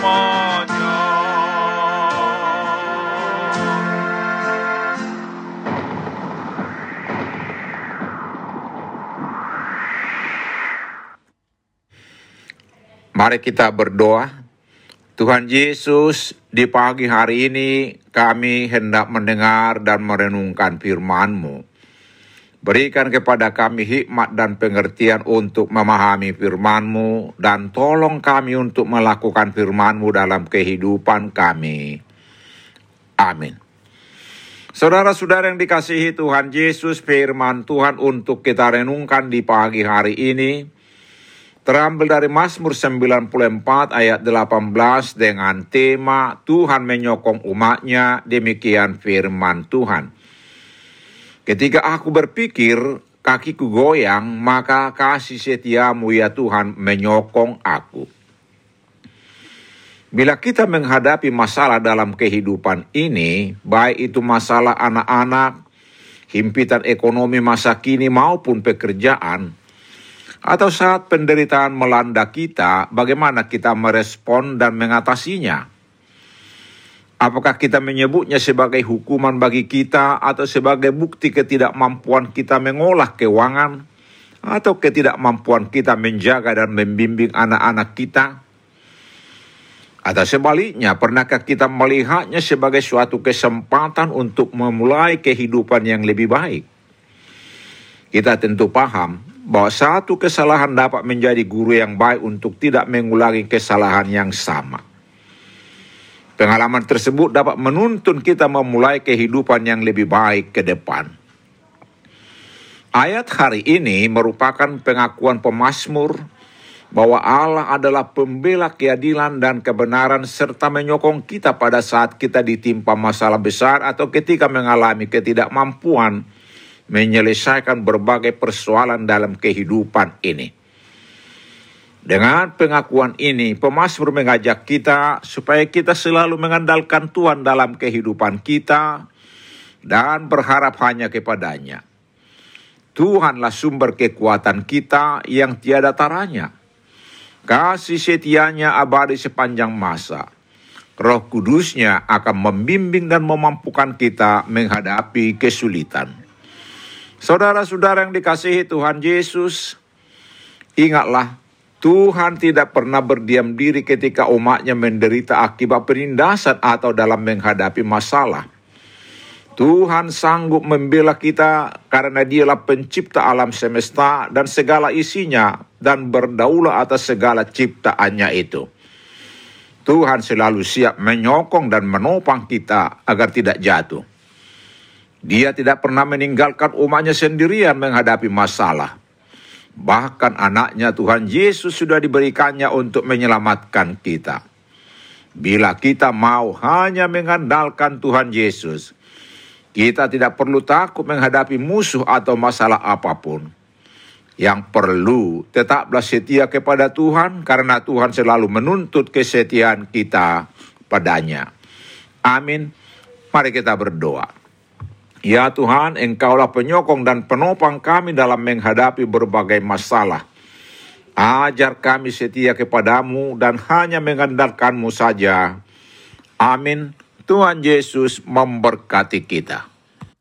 Mari kita berdoa. Tuhan Yesus, di pagi hari ini kami hendak mendengar dan merenungkan firman-Mu. Berikan kepada kami hikmat dan pengertian untuk memahami firman-Mu dan tolong kami untuk melakukan firman-Mu dalam kehidupan kami. Amin. Saudara-saudara yang dikasihi Tuhan Yesus, firman Tuhan untuk kita renungkan di pagi hari ini terambil dari Mazmur 94 ayat 18 dengan tema Tuhan menyokong umatnya, demikian firman Tuhan. Ketika aku berpikir kakiku goyang, maka kasih setiamu ya Tuhan menyokong aku. Bila kita menghadapi masalah dalam kehidupan ini, baik itu masalah anak-anak, himpitan ekonomi masa kini maupun pekerjaan, atau saat penderitaan melanda kita, bagaimana kita merespon dan mengatasinya? Apakah kita menyebutnya sebagai hukuman bagi kita atau sebagai bukti ketidakmampuan kita mengolah keuangan atau ketidakmampuan kita menjaga dan membimbing anak-anak kita? Atau sebaliknya, pernahkah kita melihatnya sebagai suatu kesempatan untuk memulai kehidupan yang lebih baik? Kita tentu paham bahwa satu kesalahan dapat menjadi guru yang baik untuk tidak mengulangi kesalahan yang sama. Pengalaman tersebut dapat menuntun kita memulai kehidupan yang lebih baik ke depan. Ayat hari ini merupakan pengakuan pemazmur bahwa Allah adalah pembela keadilan dan kebenaran serta menyokong kita pada saat kita ditimpa masalah besar atau ketika mengalami ketidakmampuan menyelesaikan berbagai persoalan dalam kehidupan ini. Dengan pengakuan ini, pemazmur mengajak kita supaya kita selalu mengandalkan Tuhan dalam kehidupan kita dan berharap hanya kepadanya. Tuhanlah sumber kekuatan kita yang tiada taranya. Kasih setianya abadi sepanjang masa. Roh kudusnya akan membimbing dan memampukan kita menghadapi kesulitan. Saudara-saudara yang dikasihi Tuhan Yesus, ingatlah Tuhan tidak pernah berdiam diri ketika umatnya menderita akibat penindasan atau dalam menghadapi masalah. Tuhan sanggup membela kita karena dialah pencipta alam semesta dan segala isinya dan berdaulat atas segala ciptaannya itu. Tuhan selalu siap menyokong dan menopang kita agar tidak jatuh. Dia tidak pernah meninggalkan umatnya sendirian menghadapi masalah. Bahkan anaknya Tuhan Yesus sudah diberikannya untuk menyelamatkan kita. Bila kita mau hanya mengandalkan Tuhan Yesus, kita tidak perlu takut menghadapi musuh atau masalah apa pun. Yang perlu tetaplah setia kepada Tuhan karena Tuhan selalu menuntut kesetiaan kita padanya. Amin. Mari kita berdoa. Ya Tuhan, Engkaulah penyokong dan penopang kami dalam menghadapi berbagai masalah. Ajar kami setia kepadamu dan hanya mengandalkanmu saja. Amin. Tuhan Yesus memberkati kita.